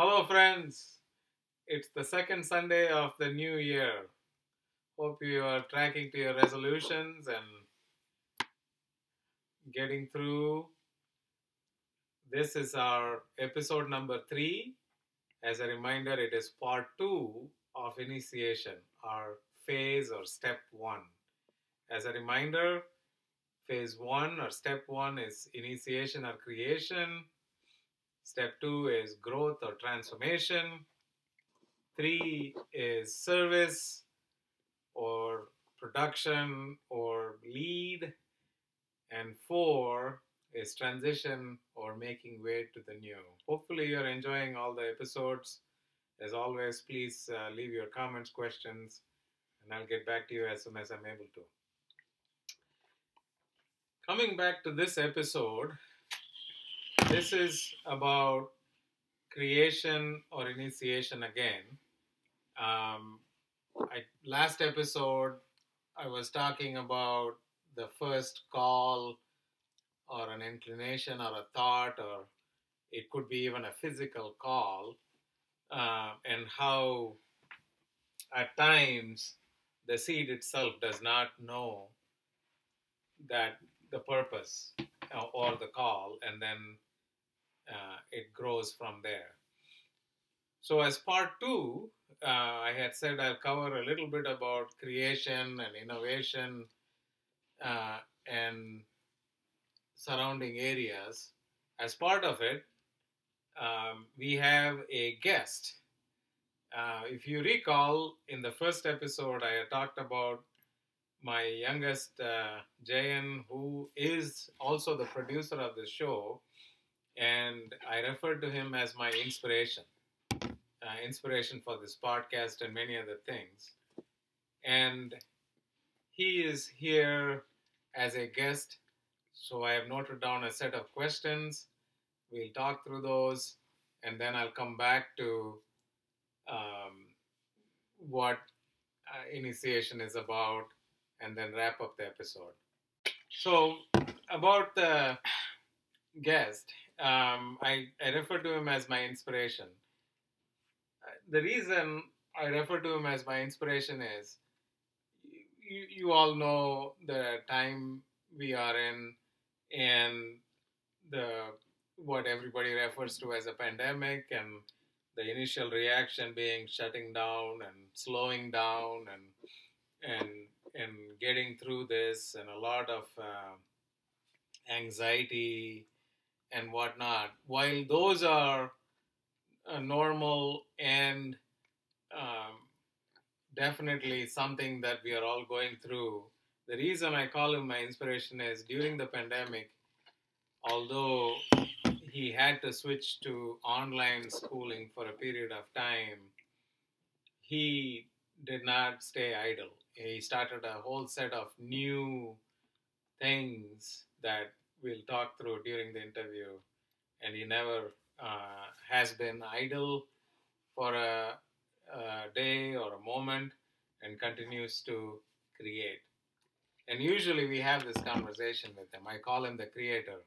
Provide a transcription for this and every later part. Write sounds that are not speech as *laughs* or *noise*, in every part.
Hello, friends. It's the second Sunday of the new year. Hope you are tracking to your resolutions and getting through. This is our episode number three. As a reminder, it is part two of initiation, our phase or step one. As a reminder, phase one or step one is initiation or creation. Step two is growth or transformation. Three is service or production or lead. And four is transition or making way to the new. Hopefully, you're enjoying all the episodes. As always, please uh, leave your comments, questions, and I'll get back to you as soon as I'm able to. Coming back to this episode, this is about creation or initiation again. Um, I, last episode, I was talking about the first call or an inclination or a thought, or it could be even a physical call, uh, and how at times the seed itself does not know that the purpose uh, or the call, and then uh, it grows from there. So, as part two, uh, I had said I'll cover a little bit about creation and innovation uh, and surrounding areas. As part of it, um, we have a guest. Uh, if you recall, in the first episode, I talked about my youngest, uh, Jayan, who is also the producer of the show, and I referred to him as my inspiration, uh, inspiration for this podcast and many other things. And he is here as a guest, so I have noted down a set of questions. We'll talk through those, and then I'll come back to um, what uh, initiation is about and then wrap up the episode. So, about the guest, um, I, I refer to him as my inspiration. Uh, The reason I refer to him as my inspiration is you, you all know the time we are in and the what everybody refers to as a pandemic and the initial reaction being shutting down and slowing down and and and getting through this and a lot of uh, anxiety and whatnot. While those are uh, normal and um, definitely something that we are all going through, the reason I call him my inspiration is during the pandemic, although he had to switch to online schooling for a period of time, he did not stay idle. He started a whole set of new things that we'll talk through during the interview. And he never uh, has been idle for a, a day or a moment and continues to create. And usually we have this conversation with him. I call him the creator,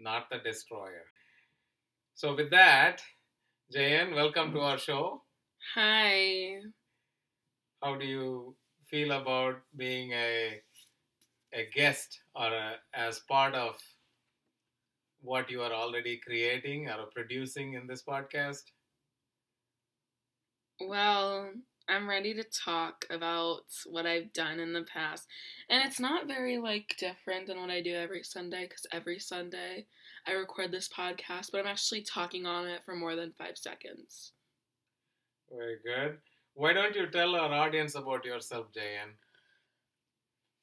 not the destroyer. So, with that, Jayan, welcome to our show. Hi. How do you feel about being a a guest or a, as part of what you are already creating or producing in this podcast? Well, I'm ready to talk about what I've done in the past. And it's not very like different than what I do every Sunday cuz every Sunday I record this podcast, but I'm actually talking on it for more than 5 seconds. Very good. Why don't you tell our audience about yourself, Jayan?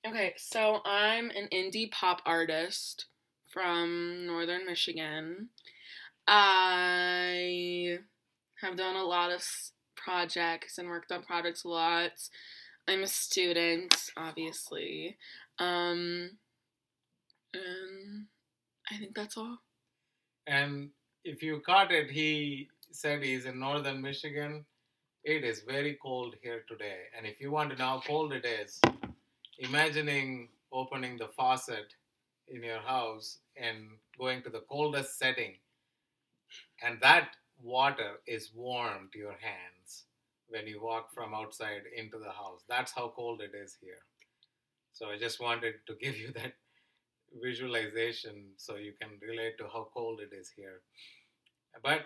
Okay, so I'm an indie pop artist from northern Michigan. I have done a lot of projects and worked on projects a lot. I'm a student, obviously. Um, and I think that's all. And if you caught it, he said he's in northern Michigan. It is very cold here today. And if you want to know how cold it is, imagining opening the faucet in your house and going to the coldest setting. And that water is warm to your hands when you walk from outside into the house. That's how cold it is here. So I just wanted to give you that visualization so you can relate to how cold it is here. But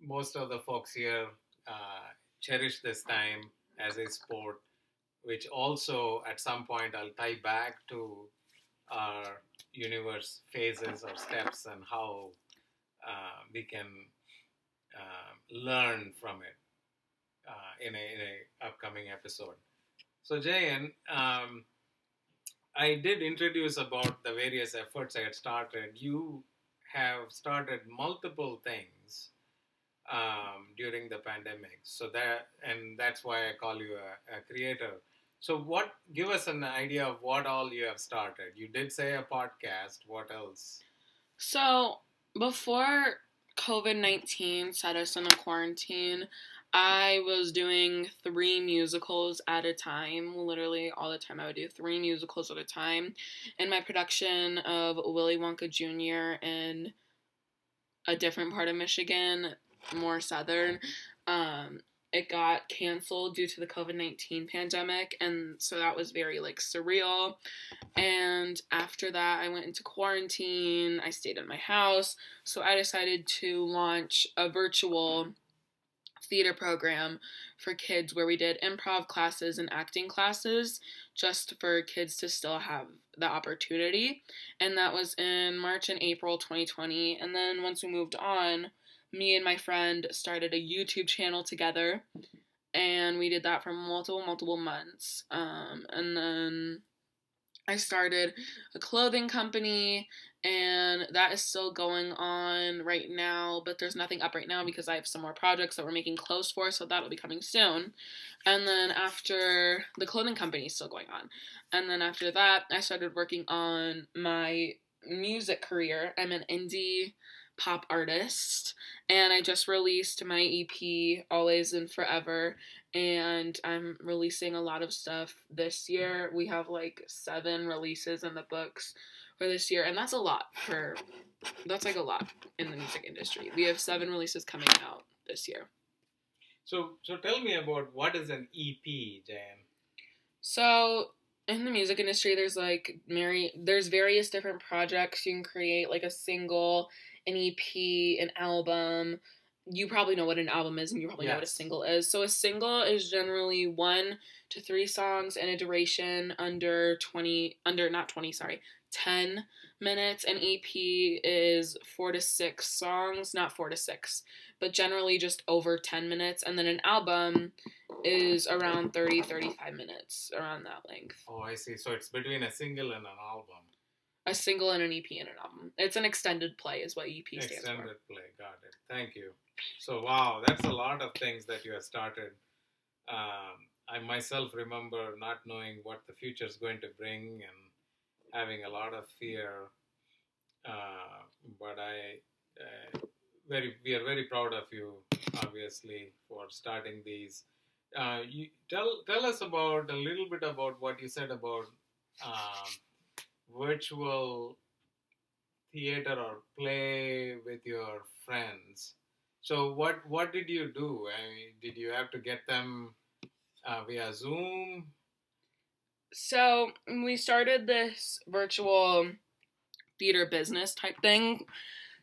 most of the folks here uh, cherish this time as a sport, which also at some point I'll tie back to our universe phases or steps and how uh, we can uh, learn from it uh, in, a, in a upcoming episode. So Jayan, um, I did introduce about the various efforts I had started. You have started multiple things um, during the pandemic, so that and that's why I call you a, a creator. So, what? Give us an idea of what all you have started. You did say a podcast. What else? So before COVID nineteen set us in a quarantine, I was doing three musicals at a time. Literally all the time, I would do three musicals at a time. In my production of Willy Wonka Jr. in a different part of Michigan, more southern, um, it got canceled due to the COVID 19 pandemic. And so that was very like surreal. And after that, I went into quarantine. I stayed in my house. So I decided to launch a virtual theater program for kids where we did improv classes and acting classes just for kids to still have the opportunity. And that was in March and April 2020. And then once we moved on, me and my friend started a YouTube channel together. And we did that for multiple, multiple months. Um, and then I started a clothing company and that is still going on right now but there's nothing up right now because i have some more projects that we're making clothes for so that'll be coming soon and then after the clothing company is still going on and then after that i started working on my music career i'm an indie pop artist and i just released my ep always and forever and i'm releasing a lot of stuff this year we have like seven releases in the books for this year, and that's a lot for that's like a lot in the music industry. We have seven releases coming out this year. So, so tell me about what is an EP, Jayan? So in the music industry, there's like Mary, there's various different projects you can create, like a single, an EP, an album. You probably know what an album is, and you probably yes. know what a single is. So a single is generally one to three songs and a duration under twenty, under not twenty, sorry, 10 minutes. An EP is four to six songs, not four to six, but generally just over 10 minutes. And then an album is around 30, 35 minutes, around that length. Oh, I see. So it's between a single and an album. A single and an EP and an album. It's an extended play, is what EP stands extended for. Extended play, got it. Thank you. So, wow, that's a lot of things that you have started. Um, I myself remember not knowing what the future is going to bring and having a lot of fear, uh, but I uh, very we are very proud of you, obviously, for starting these. Uh, you tell tell us about a little bit about what you said about um, virtual theater or play with your friends. So what what did you do? I mean, did you have to get them uh, via Zoom? so we started this virtual theater business type thing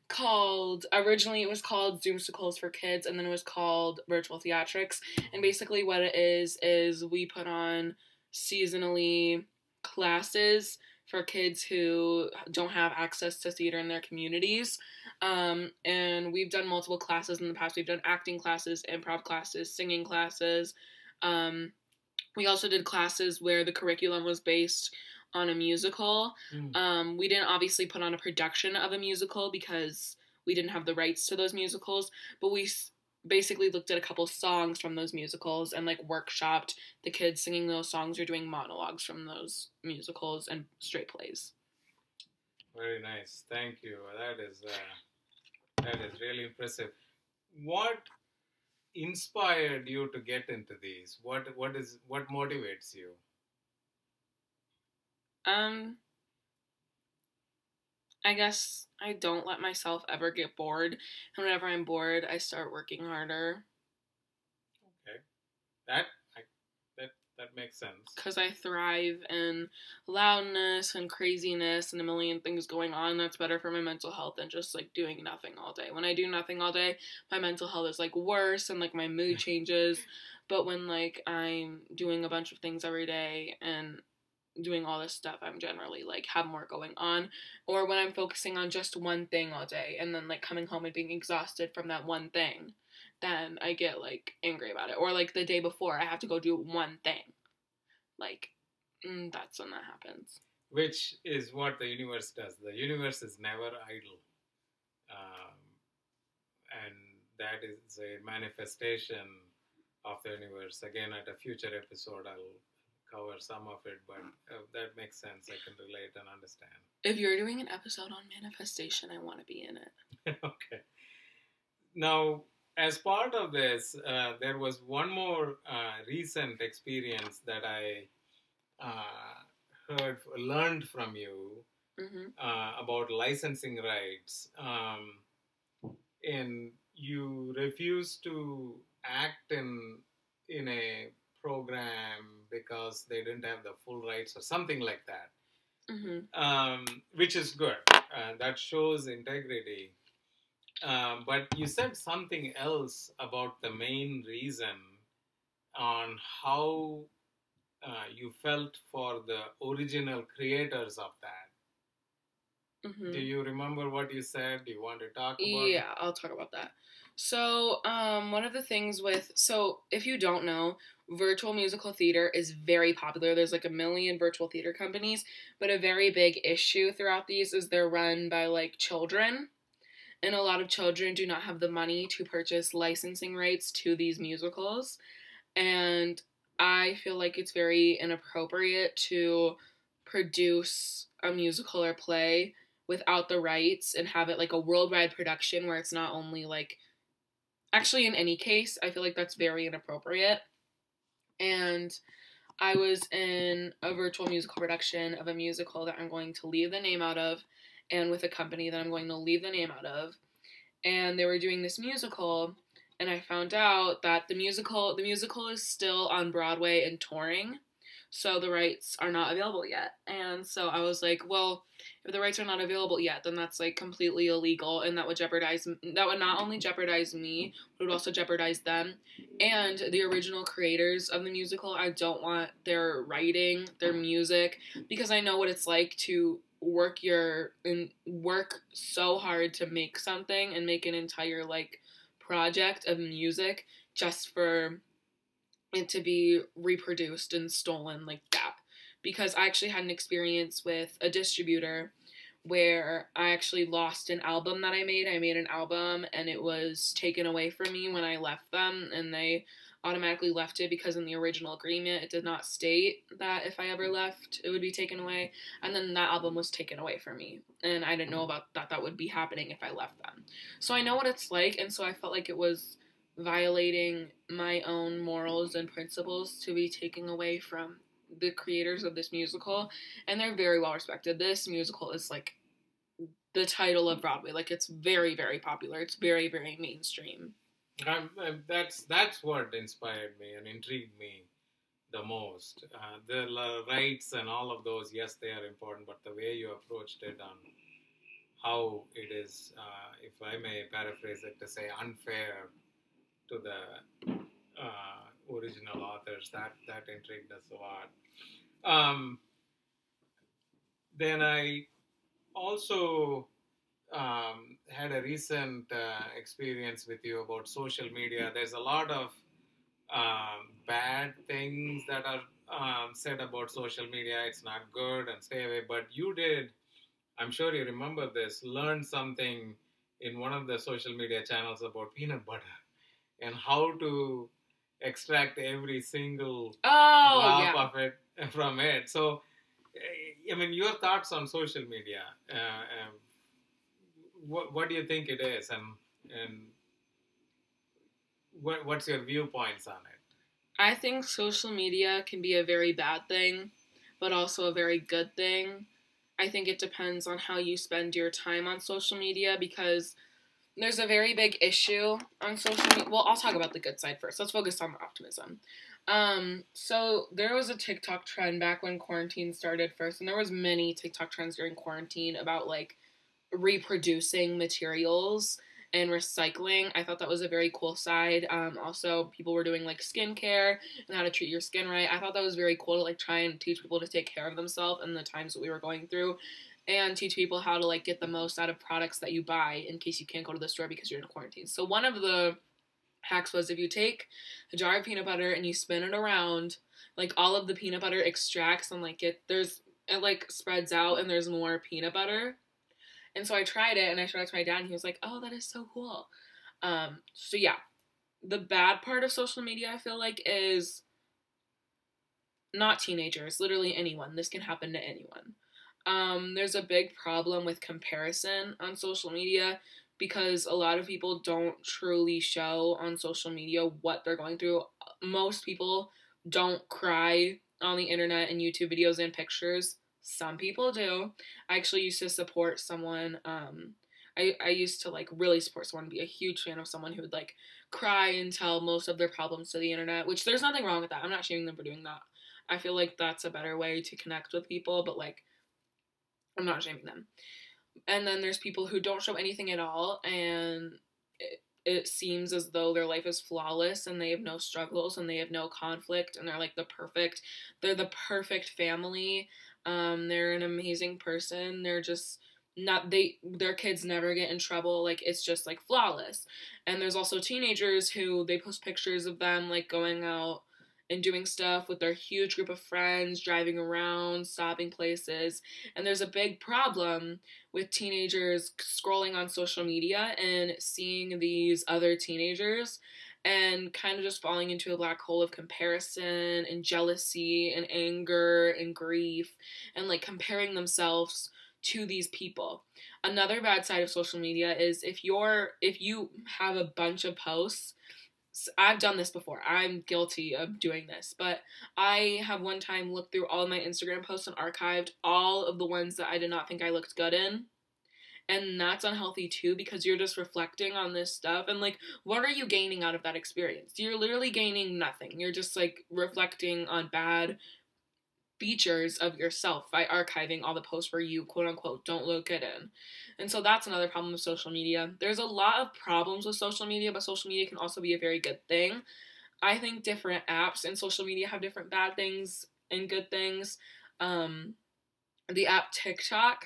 called originally it was called Zoomsicles for kids and then it was called virtual theatrics and basically what it is is we put on seasonally classes for kids who don't have access to theater in their communities um, and we've done multiple classes in the past we've done acting classes improv classes singing classes um, we also did classes where the curriculum was based on a musical. Mm. Um, we didn't obviously put on a production of a musical because we didn't have the rights to those musicals, but we basically looked at a couple songs from those musicals and like workshopped the kids singing those songs or doing monologues from those musicals and straight plays. Very nice. Thank you. That is uh, that is really impressive. What inspired you to get into these? What what is what motivates you? Um I guess I don't let myself ever get bored. And whenever I'm bored, I start working harder. Okay. That I, that that makes sense. Because I thrive in loudness and craziness and a million things going on. That's better for my mental health than just like doing nothing all day. When I do nothing all day, my mental health is like worse and like my mood *laughs* changes. But when like I'm doing a bunch of things every day and doing all this stuff, I'm generally like have more going on. Or when I'm focusing on just one thing all day and then like coming home and being exhausted from that one thing, then I get like angry about it. Or like the day before, I have to go do one thing. Like, mm, that's when that happens. Which is what the universe does. The universe is never idle. Um, and that is a manifestation of the universe. Again, at a future episode, I'll cover some of it, but uh, that makes sense. I can relate and understand. If you're doing an episode on manifestation, I want to be in it. *laughs* okay. Now, as part of this, uh, there was one more uh, recent experience that I uh, heard, learned from you hmm uh, about licensing rights. Um, and you refused to act in in a program because they didn't have the full rights or something like that, hmm um, which is good. Uh, that shows integrity. Um, but you said something else about the main reason on how uh, you felt for the original creators of that. hmm Do you remember what you said? Do you want to talk about it? Yeah, I'll talk about that. So, um, one of the things with so if you don't know, virtual musical theater is very popular. There's like a million virtual theater companies, but a very big issue throughout these is they're run by like children. And a lot of children do not have the money to purchase licensing rights to these musicals. And I feel like it's very inappropriate to produce a musical or play without the rights and have it like a worldwide production where it's not only like actually in any case i feel like that's very inappropriate. And i was in a virtual musical production of a musical that i'm going to leave the name out of and with a company that i'm going to leave the name out of. And they were doing this musical and i found out that the musical the musical is still on broadway and touring so the rights are not available yet and so i was like well if the rights are not available yet, then that's like completely illegal, and that would jeopardize that would not only jeopardize me, but would also jeopardize them and the original creators of the musical. I don't want their writing, their music, because I know what it's like to work your and work so hard to make something and make an entire like project of music just for it to be reproduced and stolen like that because I actually had an experience with a distributor where I actually lost an album that I made. I made an album and it was taken away from me when I left them, and they automatically left it because in the original agreement it did not state that if I ever left it would be taken away and then that album was taken away from me and I didn't know about that that would be happening if I left them. So I know what it's like and so I felt like it was violating my own morals and principles to be taken away from the creators of this musical and they're very well respected. This musical is like the title of broadway. Like it's very very popular. It's very very mainstream. That's that's what inspired me and intrigued me the most. Uh, the rights and all of those, yes, they are important, but the way you approached it on how it is, uh, if I may paraphrase it to say, unfair to the uh, original authors, that that intrigued us a lot. Um, then I also um, had a recent uh, experience with you about social media. There's a lot of um, bad things that are um, said about social media. It's not good and stay away. But you did, I'm sure you remember this, learn something in one of the social media channels about peanut butter and how to extract every single oh drop yeah of it *laughs* from it. So, eh, I mean, your thoughts on social media. Uh, um, what what do you think it is, and and what what's your viewpoints on it? I think social media can be a very bad thing, but also a very good thing. I think it depends on how you spend your time on social media because there's a very big issue on social media. Well, I'll talk about the good side first. Let's focus on the optimism. Um, so there was a TikTok trend back when quarantine started first, and there was many TikTok trends during quarantine about like reproducing materials and recycling. I thought that was a very cool side. Um, also, people were doing like skincare and how to treat your skin right. I thought that was very cool to like try and teach people to take care of themselves in the times that we were going through and teach people how to like get the most out of products that you buy in case you can't go to the store because you're in quarantine. So one of the hacks was if you take a jar of peanut butter and you spin it around, like all of the peanut butter extracts and like it there's it like spreads out and there's more peanut butter. And so I tried it and I showed it to my dad and he was like, "Oh, that is so cool." Um so yeah. The bad part of social media I feel like is not teenagers, literally anyone. This can happen to anyone. Um, there's a big problem with comparison on social media because a lot of people don't truly show on social media what they're going through. Most people don't cry on the internet and YouTube videos and pictures. Some people do. I actually used to support someone. Um, I, I used to like really support someone, be a huge fan of someone who would like cry and tell most of their problems to the internet, which there's nothing wrong with that. I'm not shaming them for doing that. I feel like that's a better way to connect with people, but like I'm not shaming them. And then there's people who don't show anything at all, and it, it seems as though their life is flawless and they have no struggles and they have no conflict and they're like the perfect they're the perfect family. Um they're an amazing person. They're just not they their kids never get in trouble. Like it's just like flawless. And there's also teenagers who they post pictures of them like going out and doing stuff with their huge group of friends, driving around, stopping places. And there's a big problem with teenagers scrolling on social media and seeing these other teenagers and kind of just falling into a black hole of comparison and jealousy and anger and grief and like comparing themselves to these people. Another bad side of social media is if you're if you have a bunch of posts I've done this before. I'm guilty of doing this, but I have one time looked through all of my Instagram posts and archived all of the ones that I did not think I looked good in. And that's unhealthy too because you're just reflecting on this stuff and like what are you gaining out of that experience? You're literally gaining nothing. You're just like reflecting on bad features of yourself by archiving all the posts where you quote unquote don't look good in. And so that's another problem with social media. There's a lot of problems with social media, but social media can also be a very good thing. I think different apps and social media have different bad things and good things. Um, the app TikTok,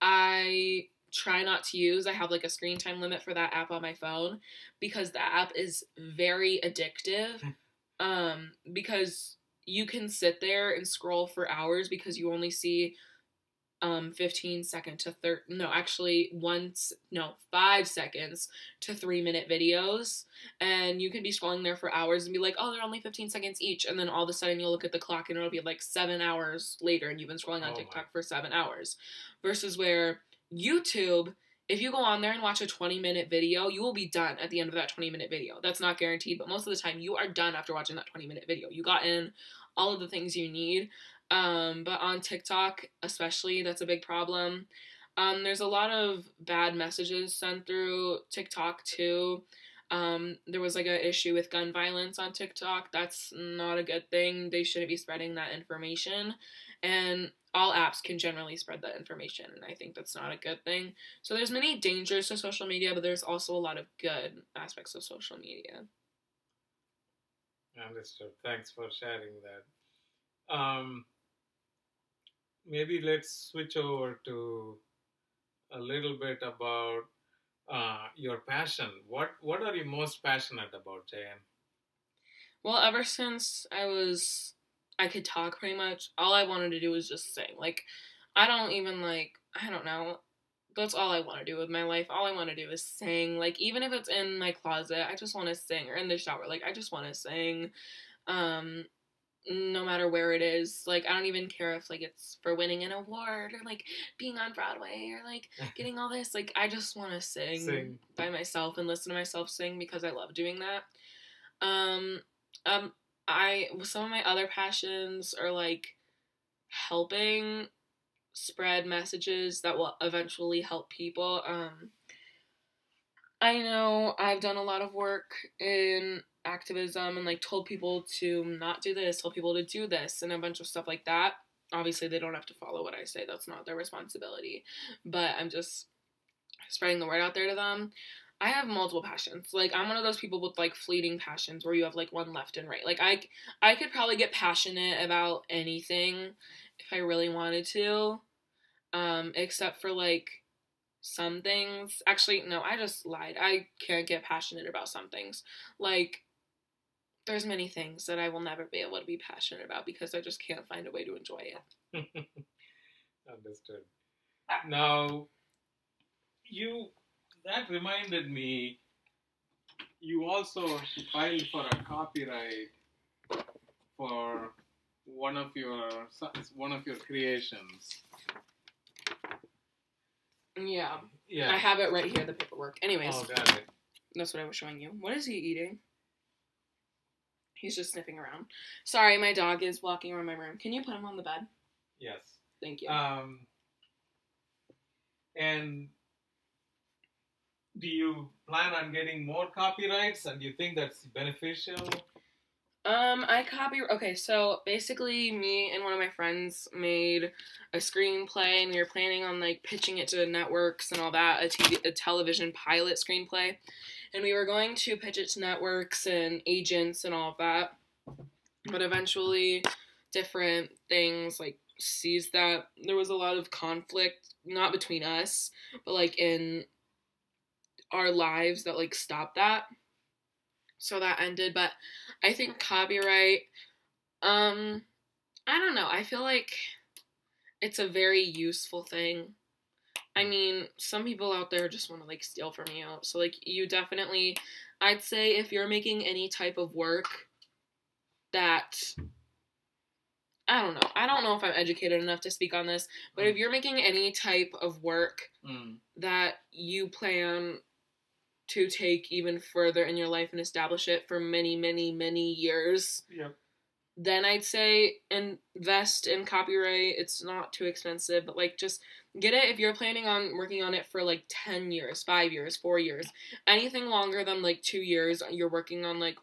I try not to use. I have like a screen time limit for that app on my phone because the app is very addictive. Hmm. um, because you can sit there and scroll for hours because you only see um 15 second to third no actually once no five seconds to three minute videos. And you can be scrolling there for hours and be like oh they're only 15 seconds each. And then all of a sudden you'll look at the clock and it'll be like seven hours later and you've been scrolling on oh tiktok my. for seven hours. Versus where youtube if you go on there and watch a 20 minute video you will be done at the end of that 20 minute video. That's not guaranteed but most of the time you are done after watching that 20 minute video. You got in all of the things you need um, but on TikTok, especially, that's a big problem. Um, there's a lot of bad messages sent through TikTok too. Um, there was like an issue with gun violence on TikTok. That's not a good thing. They shouldn't be spreading that information. And all apps can generally spread that information, and I think that's not a good thing. So there's many dangers to social media, but there's also a lot of good aspects of social media. Understood. Thanks for sharing that. Um, maybe let's switch over to a little bit about uh, your passion. What what are you most passionate about, Jayan? Well, ever since I was I could talk pretty much, all I wanted to do was just sing. Like I don't even like I don't know. That's all I want to do with my life. All I want to do is sing. Like even if it's in my closet, I just want to sing or in the shower. Like I just want to sing. Um no matter where it is. Like I don't even care if like it's for winning an award or like being on Broadway or like *laughs* getting all this. Like I just want to sing, sing, by myself and listen to myself sing because I love doing that. Um um I some of my other passions are like helping spread messages that will eventually help people. Um, I know I've done a lot of work in activism and like told people to not do this, told people to do this, and a bunch of stuff like that. Obviously, they don't have to follow what I say, that's not their responsibility. But I'm just spreading the word out there to them. I have multiple passions. Like I'm one of those people with like fleeting passions where you have like one left and right. Like I I could probably get passionate about anything if I really wanted to. Um except for like some things. Actually, no, I just lied. I can't get passionate about some things. Like there's many things that I will never be able to be passionate about because I just can't find a way to enjoy it. *laughs* Understood. Now, you that reminded me. You also filed for a copyright for one of your one of your creations. Yeah. Yeah. I have it right here, the paperwork. Anyways, oh, got it. that's what I was showing you. What is he eating? He's just sniffing around. Sorry, my dog is walking around my room. Can you put him on the bed? Yes. Thank you. Um, and do you plan on getting more copyrights and do you think that's beneficial? Um, I copy. Okay, so basically, me and one of my friends made a screenplay, and we were planning on like pitching it to the networks and all that. A TV, a television pilot screenplay, and we were going to pitch it to networks and agents and all that. But eventually, different things like sees that there was a lot of conflict, not between us, but like in our lives that like stopped that. So that ended, but I think copyright um I don't know. I feel like it's a very useful thing. I mean, some people out there just want to like steal from you. So like you definitely I'd say if you're making any type of work that I don't know. I don't know if I'm educated enough to speak on this, but if you're making any type of work Mm. that you plan to take even further in your life and establish it for many, many, many years, Yep. then I'd say invest in copyright. It's not too expensive, but like just get it if you're planning on working on it for like 10 years, 5 years, 4 years. Anything longer than like 2 years you're working on like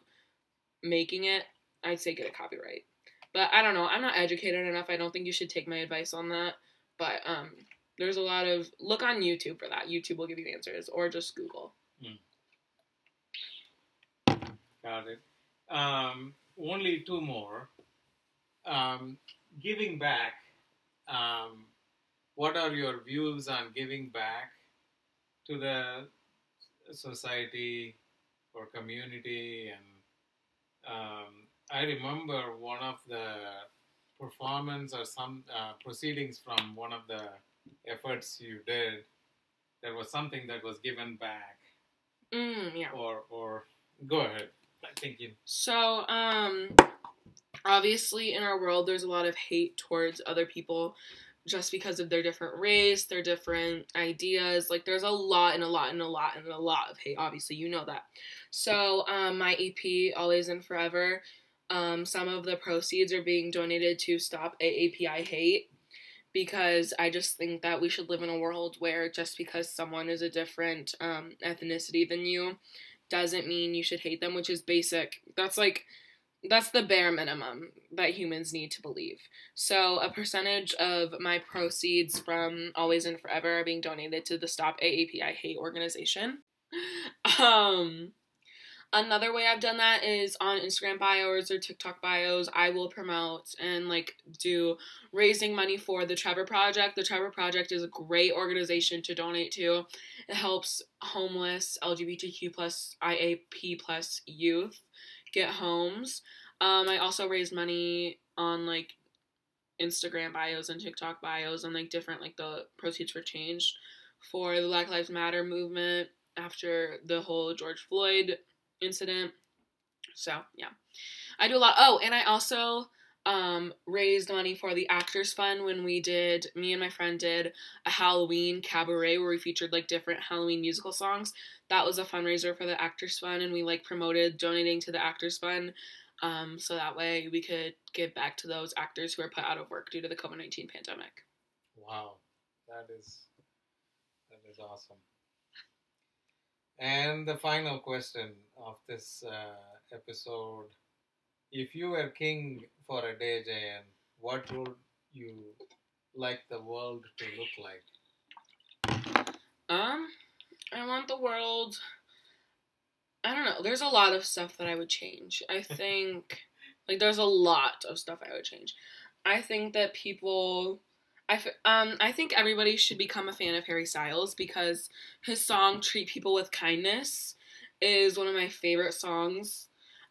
making it, I'd say get a copyright. But I don't know. I'm not educated enough. I don't think you should take my advice on that. But um there's a lot of look on YouTube for that. YouTube will give you the answers or just Google. Got it. Um, only two more. Um, giving back. Um, what are your views on giving back to the society or community? And um, I remember one of the performance or some uh, proceedings from one of the efforts you did. There was something that was given back, Mm, yeah. or or go ahead. I think you. So, um, obviously, in our world, there's a lot of hate towards other people just because of their different race, their different ideas. Like, there's a lot and a lot and a lot and a lot of hate. Obviously, you know that. So, um, my EP, Always and Forever, um, some of the proceeds are being donated to Stop AAPI Hate because I just think that we should live in a world where just because someone is a different um, ethnicity than you doesn't mean you should hate them, which is basic. That's like that's the bare minimum that humans need to believe. So a percentage of my proceeds from Always and Forever are being donated to the Stop AAPI Hate organization. *laughs* Um another way I've done that is on Instagram bios or TikTok bios, I will promote and like do raising money for the Trevor Project. The Trevor Project is a great organization to donate to. It helps homeless LGBTQ plus IAP plus youth get homes. Um, I also raised money on like Instagram bios and TikTok bios and like different like the proceeds for change for the Black Lives Matter movement after the whole George Floyd incident. So yeah, I do a lot. Oh, and I also um, raised money for the Actors Fund when we did. Me and my friend did a Halloween cabaret where we featured like different Halloween musical songs. That was a fundraiser for the Actors Fund, and we like promoted donating to the Actors Fund. Um, so that way we could give back to those actors who are put out of work due to the COVID nineteen pandemic. Wow. Wow, that is that is awesome. And the final question of this uh, episode: If you were king for a day, Jayan, what would you like the world to look like? Um, I want the world. I don't know. There's a lot of stuff that I would change. I *laughs* think, like, there's a lot of stuff I would change. I think that people. I, f- um, I think everybody should become a fan of Harry Styles because his song Treat People with Kindness is one of my favorite songs.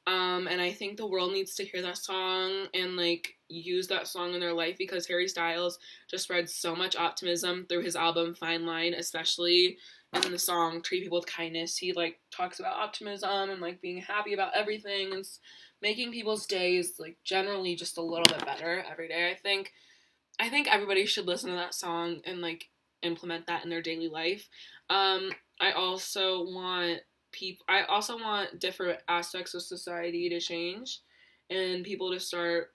Um, and I think the world needs to hear that song and like use that song in their life because Harry Styles just spreads so much optimism through his album Fine Line, especially in the song Treat People with Kindness. He like talks about optimism and like being happy about everything and making people's days like generally just a little bit better every day. I think I think everybody should listen to that song and like implement that in their daily life. Um, I also want people. I also want different aspects of society to change, and people to start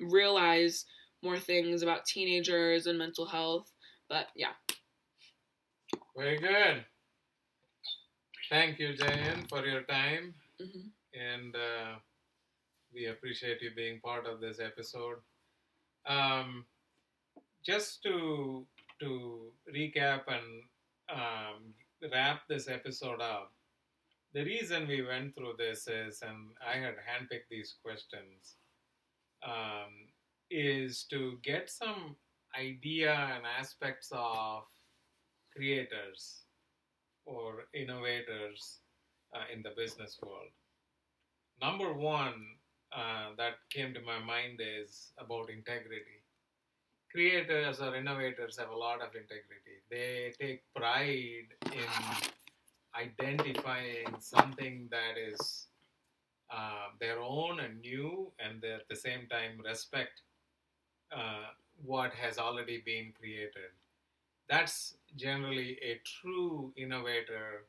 realize more things about teenagers and mental health. But yeah, Very good. Thank you, Jayan, for your time, hmm and uh, we appreciate you being part of this episode. Um, just to to recap and um, wrap this episode up, the reason we went through this is, and I had handpicked these questions, um, is to get some idea and aspects of creators or innovators uh, in the business world. Number one uh, that came to my mind is about integrity. Creators or innovators have a lot of integrity. They take pride in identifying something that is uh, their own and new, and they at the same time respect uh, what has already been created. That's generally a true innovator.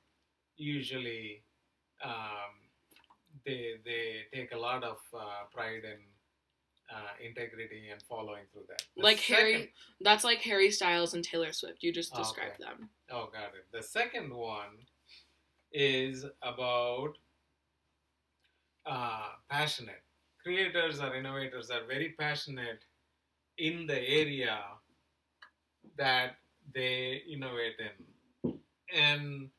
Usually, um, they they take a lot of uh, pride in uh, integrity and following through that. The like second- Harry. That's like Harry Styles and Taylor Swift. You just Oh, described okay. them. Oh, got it. The second one is about uh, passionate. Creators or innovators are very passionate in the area that they innovate in. And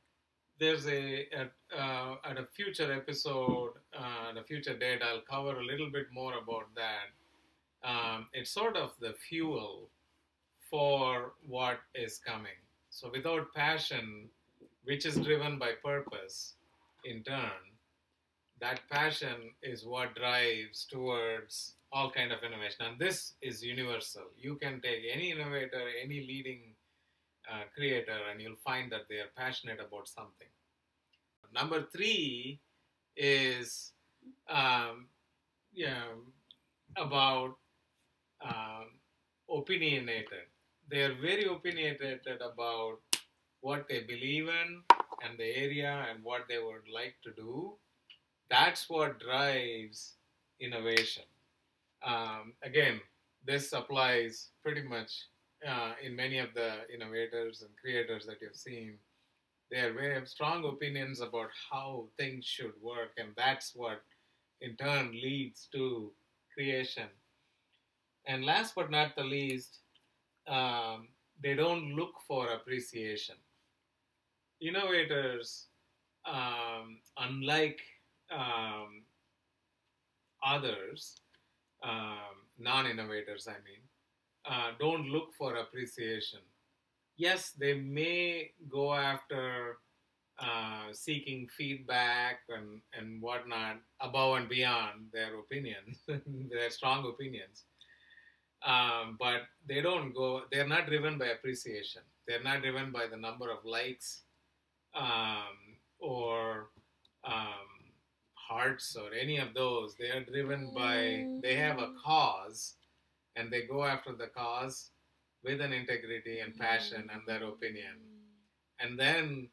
there's a, at, uh, at a future episode, uh, a future date, I'll cover a little bit more about that. Um, it's sort of the fuel for what is coming. So without passion, which is driven by purpose, in turn, that passion is what drives towards all kind of innovation. And this is universal. You can take any innovator, any leading uh, creator, and you'll find that they are passionate about something. Number three is um, yeah, about um, opinionated. They are very opinionated about what they believe in and the area and what they would like to do. That's what drives innovation. Um, again, this applies pretty much uh, in many of the innovators and creators that you've seen. They have strong opinions about how things should work, and that's what in turn leads to creation. And last but not the least, um, they don't look for appreciation. Innovators, um, unlike um, others, um, non innovators, I mean, uh, don't look for appreciation. Yes, they may go after uh, seeking feedback and, and whatnot above and beyond their opinions, *laughs* their strong opinions. Um, but they don't go, they're not driven by appreciation. They're not driven by the number of likes um, or um, hearts or any of those. They are driven by, they have a cause and they go after the cause with an integrity and passion and their opinion. And then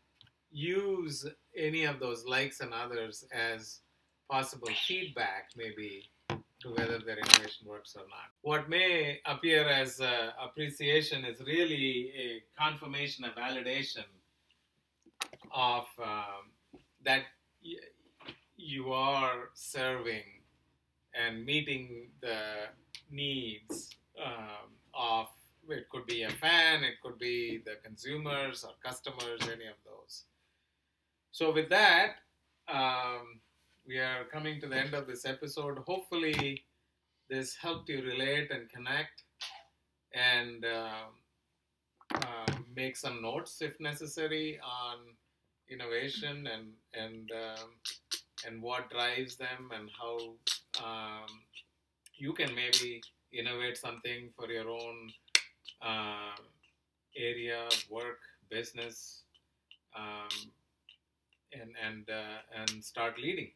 use any of those likes and others as possible feedback, maybe, to whether their innovation works or not. What may appear as uh, appreciation is really a confirmation, a validation of um, that y- you are serving and meeting the needs um, of it could be a fan, it could be the consumers or customers, any of those. So, with that, um, we are coming to the end of this episode. Hopefully, this helped you relate and connect and uh, uh, make some notes if necessary on innovation and and um, and what drives them and how um, you can maybe innovate something for your own uh, area, work, business, um, and and uh, and start leading.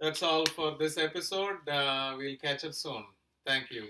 That's all for this episode. Uh, we'll catch up soon. Thank you.